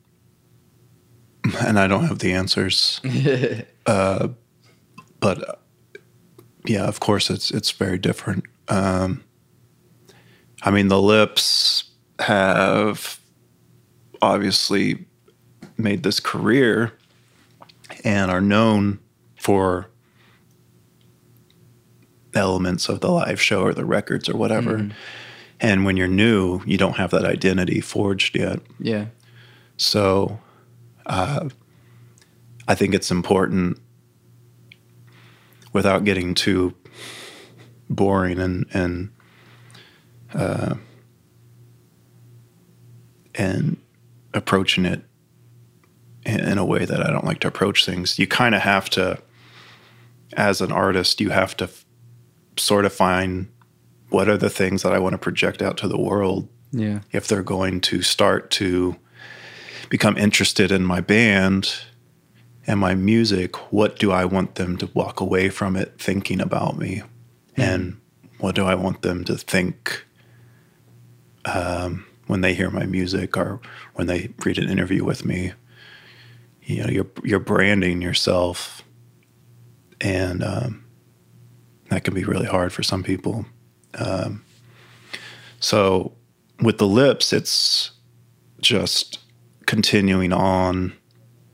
and I don't have the answers. uh, but uh, yeah, of course, it's it's very different. Um, I mean, the lips have obviously made this career and are known for elements of the live show or the records or whatever. Mm. And when you're new, you don't have that identity forged yet. Yeah. So uh, I think it's important without getting too boring and and uh, and approaching it in, a way that I don't like to approach things. You kind of have to, as an artist, you have to f- sort of find what are the things that I want to project out to the world Yeah. if they're going to start to become interested in my band and my music, what do I want them to walk away from it thinking about me? And what do I want them to think um, when they hear my music or when they read an interview with me? You know, you're, you're branding yourself, and um, that can be really hard for some people. Um, so, with the lips, it's just continuing on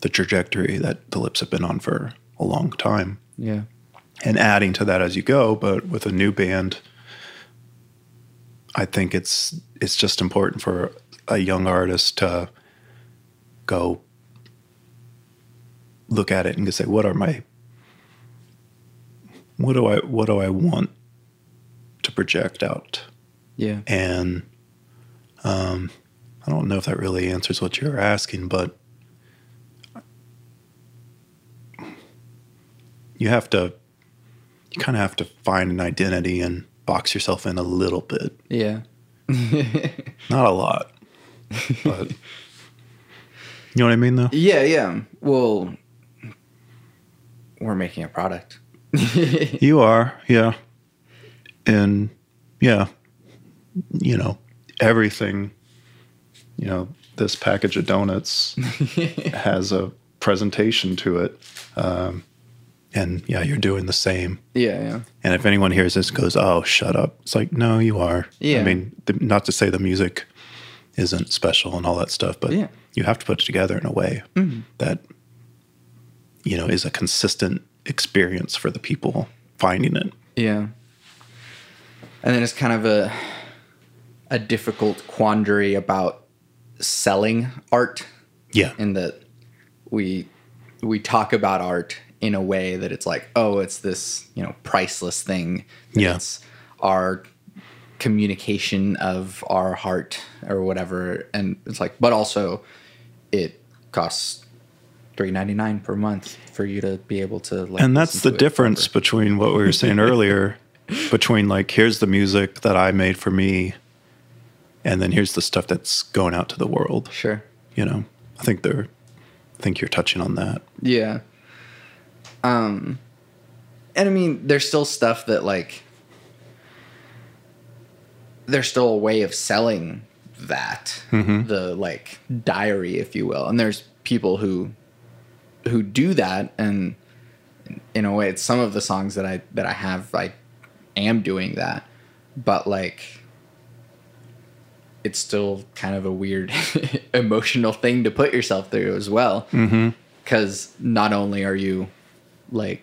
the trajectory that the lips have been on for a long time Yeah. and adding to that as you go but with a new band i think it's it's just important for a young artist to go look at it and to say what are my what do i what do i want to project out Yeah. and um, I don't know if that really answers what you're asking, but you have to, you kind of have to find an identity and box yourself in a little bit, Yeah. not a lot, but you know what I mean, though. Yeah, yeah. Well, we're making a product. You are, yeah, and yeah, you know everything. You know, this package of donuts has a presentation to it. Um, and yeah, you're doing the same. yeah, yeah. And if anyone hears this goes, oh, shut up. It's like, no, you are. Yeah. I mean, the, not to say the music isn't special and all that stuff, but Yeah. you have to put it together in a way mm-hmm. that, you know, is a consistent experience for the people finding it. Yeah. And then it's kind of a a difficult quandary about selling art Yeah. in that we we talk about art in a way that it's like, oh, it's this, you know, priceless thing. Yeah. It's our communication of our heart or whatever. And it's like, but also it costs three ninety nine per month for you to be able to like and that's the difference forever. between what we were saying earlier between like here's the music that i made for me and then here's the stuff that's going out to the world Sure. you know i think they're i think you're touching on that Yeah. Um and I mean there's still stuff that like there's still a way of selling that the like diary if you will. And there's people who who do that and in a way it's some of the songs that I that I have I am doing that. But like it's still kind of a weird emotional thing to put yourself through as well. Because not only are you like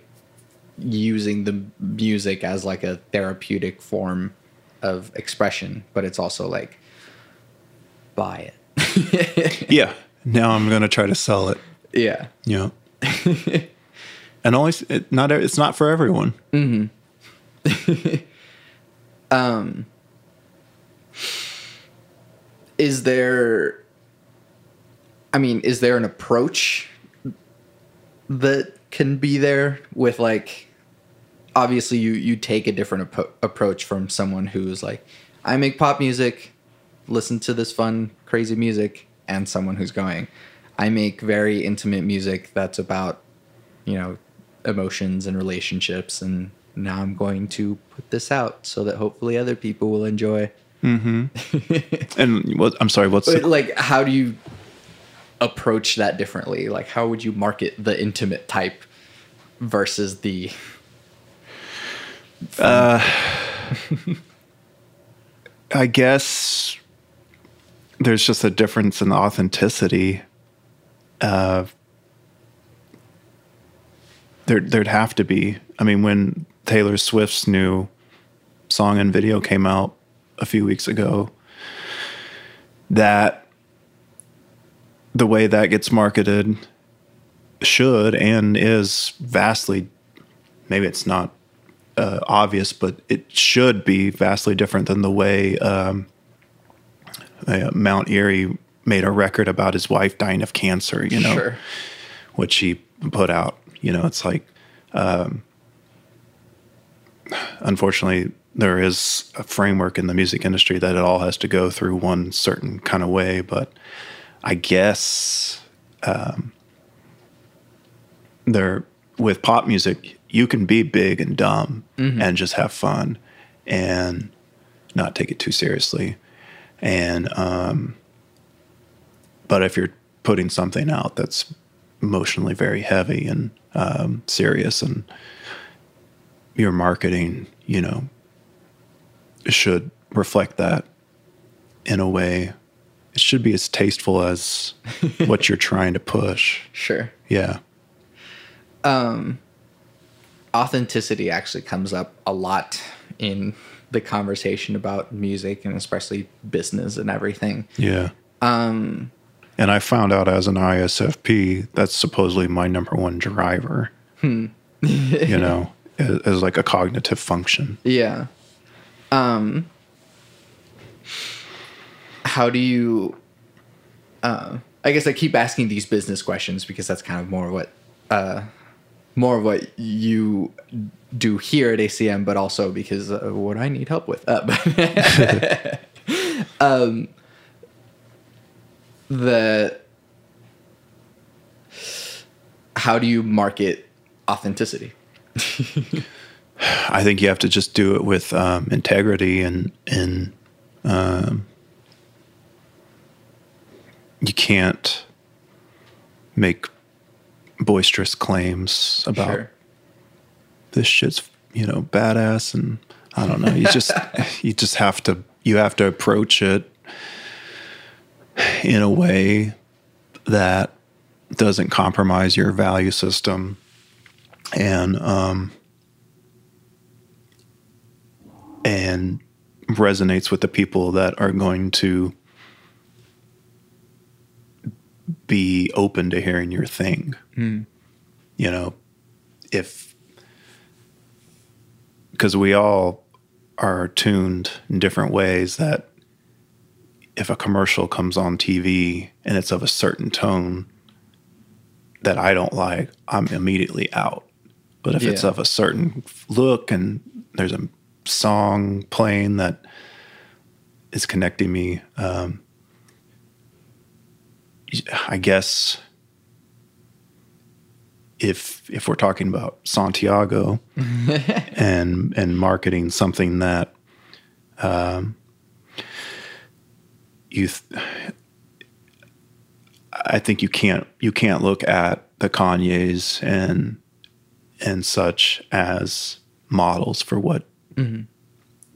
using the music as like a therapeutic form of expression but it's also like buy it. Yeah. Now i'm going to try to sell it. Yeah. Know and always it, not it's not for everyone. Um, is there i mean is there an approach that can be there with like obviously you you take a different appro- approach from someone who's like i make pop music listen to this fun crazy music and someone who's going i make very intimate music that's about you know emotions and relationships and now I'm going to put this out so that hopefully other people will enjoy. Mm-hmm. And what? I'm sorry. What's But the, like how do you approach that differently? Like how would you market the intimate type versus the Uh, I guess there's just a difference in the authenticity. Uh, there, there'd have to be. I mean, when Taylor Swift's new song and video came out a few weeks ago, that the way that gets marketed should and is vastly, maybe it's not uh, obvious, but it should be vastly different than the way um, uh, Mount Eerie made a record about his wife dying of cancer. You know, Sure. what she put out. You know, it's like, um, unfortunately, there is a framework in the music industry that it all has to go through one certain kind of way. But I guess um, there, with pop music, you can be big and dumb and just have fun and not take it too seriously. And, um, but if you're putting something out that's emotionally very heavy and um, serious and your marketing you know should reflect that in a way it should be as tasteful as what you're trying to push Sure. yeah Um, authenticity actually comes up a lot in the conversation about music and especially business and everything. yeah um and i found out as an isfp that's supposedly my number one driver you know as, as like a cognitive function Yeah. Um how do you uh I guess I keep asking these business questions because that's kind of more what uh more of what you do here at ACM but also because of what I need help with. Uh, um the how do you market authenticity? I think you have to just do it with um, integrity and and um, you can't make boisterous claims about Sure. this shit's you know badass and I don't know. You just you just have to you have to approach it in a way that doesn't compromise your value system and um and resonates with the people that are going to be open to hearing your thing. You know, if because we all are tuned in different ways that if a commercial comes on TV and it's of a certain tone that I don't like, I'm immediately out. But if it's of a certain look and there's a song playing that is connecting me, um, I guess if if we're talking about Santiago and and marketing something that um, you th- I think you can't you can't look at the Kanyes and and such as models for what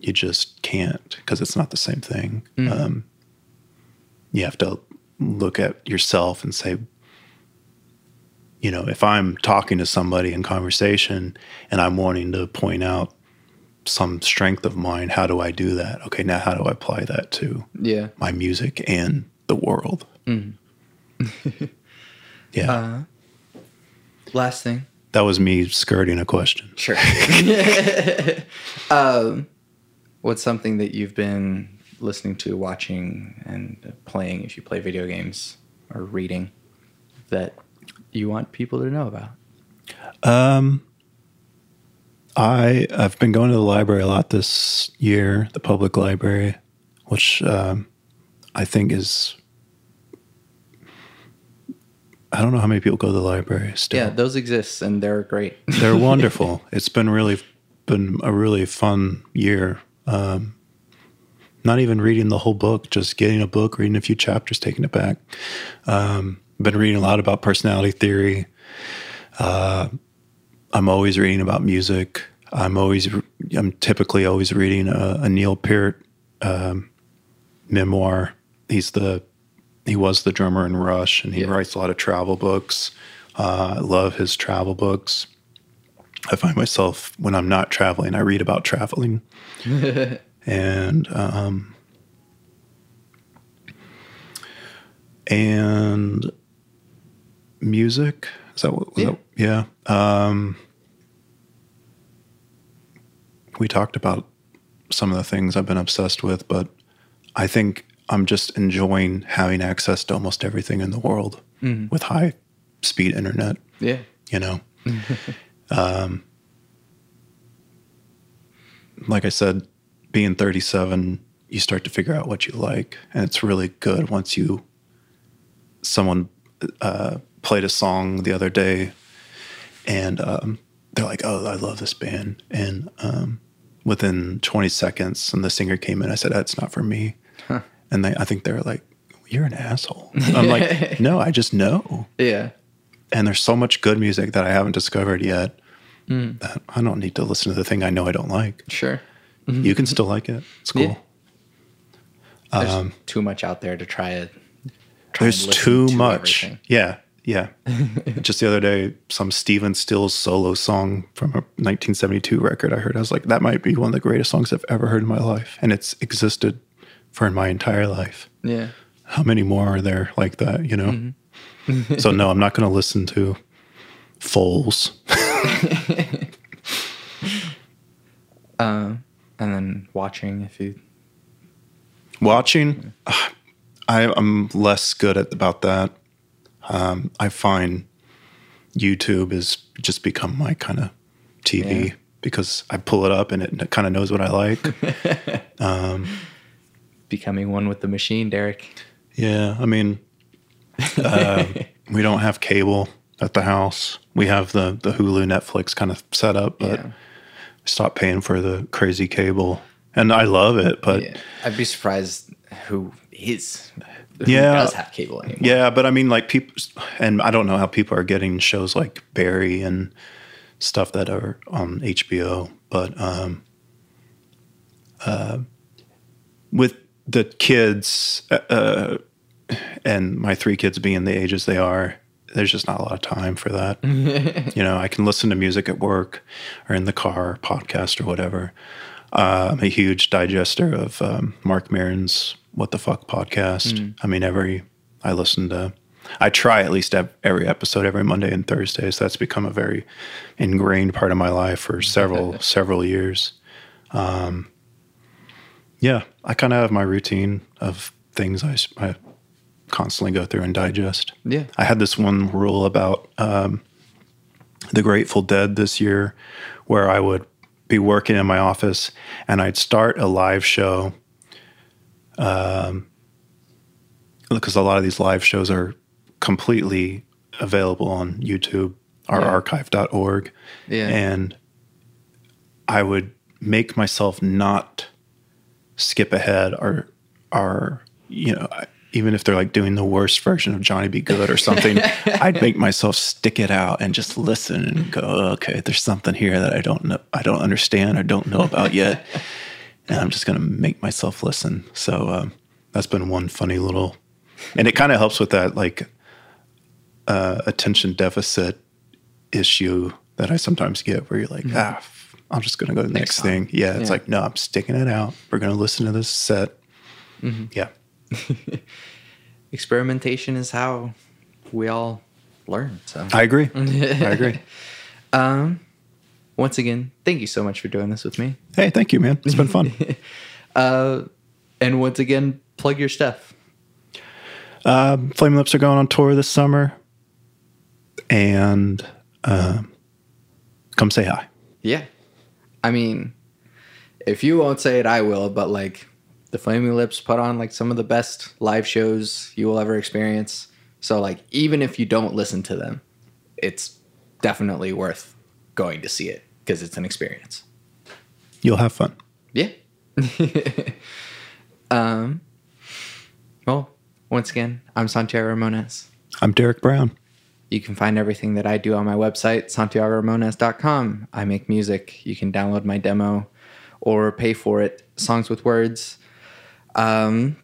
you just can't because it's not the same thing. Um, you have to look at yourself and say, you know, if I'm talking to somebody in conversation and I'm wanting to point out some strength of mine, how do I do that? Okay, now how do I apply that to Yeah. my music and the world? yeah, Last thing. that was me skirting a question. Sure. um, what's something that you've been listening to, watching, and playing if you play video games or reading that you want people to know about? Um, I I've been going to the library a lot this year, the public library, which um, I think is I don't know how many people go to the library still. Yeah, those exist and they're great. They're wonderful. it's been really been a really fun year. Um, not even reading the whole book, just getting a book, reading a few chapters, taking it back. Um, been reading a lot about personality theory. Uh, I'm always reading about music. I'm always, I'm typically always reading a, a Neil Peart um, memoir. He's the, he was the drummer in Rush, and he Yeah. writes a lot of travel books. Uh, I love his travel books. I find myself when I'm not traveling, I read about traveling, and um, and music. Is that what? Was Yeah. That, yeah. Um, we talked about some of the things I've been obsessed with, but I think I'm just enjoying having access to almost everything in the world with high speed internet. yeah. You know, um, like I said, being 37, you start to figure out what you like, and it's really good once you. Someone uh, played a song the other day, and um, they're like, "Oh, I love this band," and um, within 20 seconds, and the singer came in, I said, "That's not for me," and they, I think they're like, "You're an asshole." I'm like, "No, I just know." Yeah. and there's so much good music that I haven't discovered yet that I don't need to listen to the thing I know I don't like. Sure. Mm-hmm. You can still like it. It's cool. Yeah. There's um, too much out there to try it. try There's too to much. everything. Yeah, yeah. Just the other day, some Stephen Stills solo song from a 1972 record I heard. I was like, that might be one of the greatest songs I've ever heard in my life, and it's existed for my entire life. Yeah. How many more are there like that? You know. Mm-hmm. so no, I'm not going to listen to Foals. Um, And then watching if you Watching, I, I'm less good at about that. Um, I find YouTube has just become my kind of TV Yeah. because I pull it up and it kind of knows what I like. becoming one with the machine, Derek. yeah, I mean, uh, we don't have cable at the house. We have the the Hulu, Netflix kind of setup, but Yeah. I stopped paying for the crazy cable, and I love it. But Yeah. I'd be surprised who is who Yeah. does have cable anymore. Yeah, but I mean, like people, and I don't know how people are getting shows like Barry and stuff that are on HBO, but um, uh, with the kids uh, uh, and my three kids being the ages they are, there's just not a lot of time for that. you know, I can listen to music at work or in the car, podcast or whatever. Uh, I'm a huge digester of um, Marc Maron's "What the Fuck" podcast. I mean, every I listen to, I try at least every episode every Monday and Thursday. So that's become a very ingrained part of my life for several several years. Um, yeah, I kind of have my routine of things I, I constantly go through and digest. Yeah. I had this one rule about um, the Grateful Dead this year where I would be working in my office and I'd start a live show. Um, because a lot of these live shows are completely available on YouTube or Yeah. archive.org. Yeah. And I would make myself not skip ahead or, or, you know, I- even if they're like doing the worst version of Johnny B. Goode or something, I'd make myself stick it out and just listen and go, okay, there's something here that I don't know, I don't understand or don't know about yet. and I'm just going to make myself listen. So um, that's been one funny little, and it kind of helps with that like uh, attention deficit issue that I sometimes get where you're like, ah, f- I'm just going to go to the next, Next thing. Yeah, it's like, no, I'm sticking it out. We're going to listen to this set. Yeah. Experimentation is how we all learn. So I agree. I agree. um once again, thank you so much for doing this with me. Hey, thank you, man. It's been fun. Uh and once again, plug your stuff. um, Flame Lips are going on tour this summer, and um, come say hi. Yeah. I mean, if you won't say it, I will, but like the Flaming Lips put on like some of the best live shows you will ever experience. So like even if you don't listen to them, it's definitely worth going to see it because it's an experience. You'll have fun. Yeah. um well, once again, I'm Santiago Ramones. I'm Derek Brown. You can find everything that I do on my website, santiagoramones.com. I make music. You can download my demo or pay for it, Songs with Words. Um,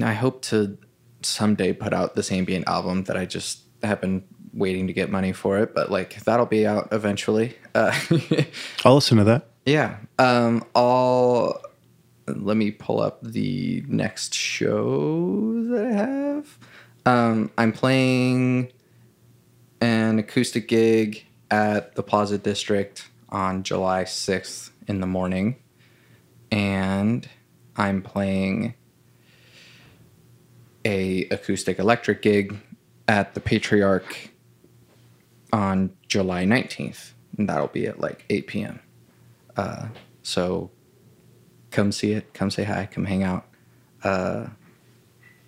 I hope to someday put out this ambient album that I just have been waiting to get money for it, but like that'll be out eventually. Uh, I'll listen to that. yeah. Um, I'll let me pull up the next show that I have. Um, I'm playing an acoustic gig at the Plaza District on July 6th in the morning. And I'm playing a acoustic electric gig at the Patriarch on July 19th. And that'll be at like 8 p.m. Uh, so come see it, come say hi, come hang out. Uh,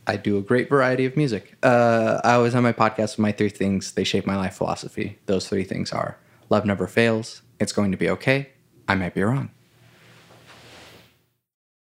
I do a great variety of music. Uh, I always on my podcast with my three things. They shape my life philosophy. Those three things are love never fails. It's going to be okay. I might be wrong.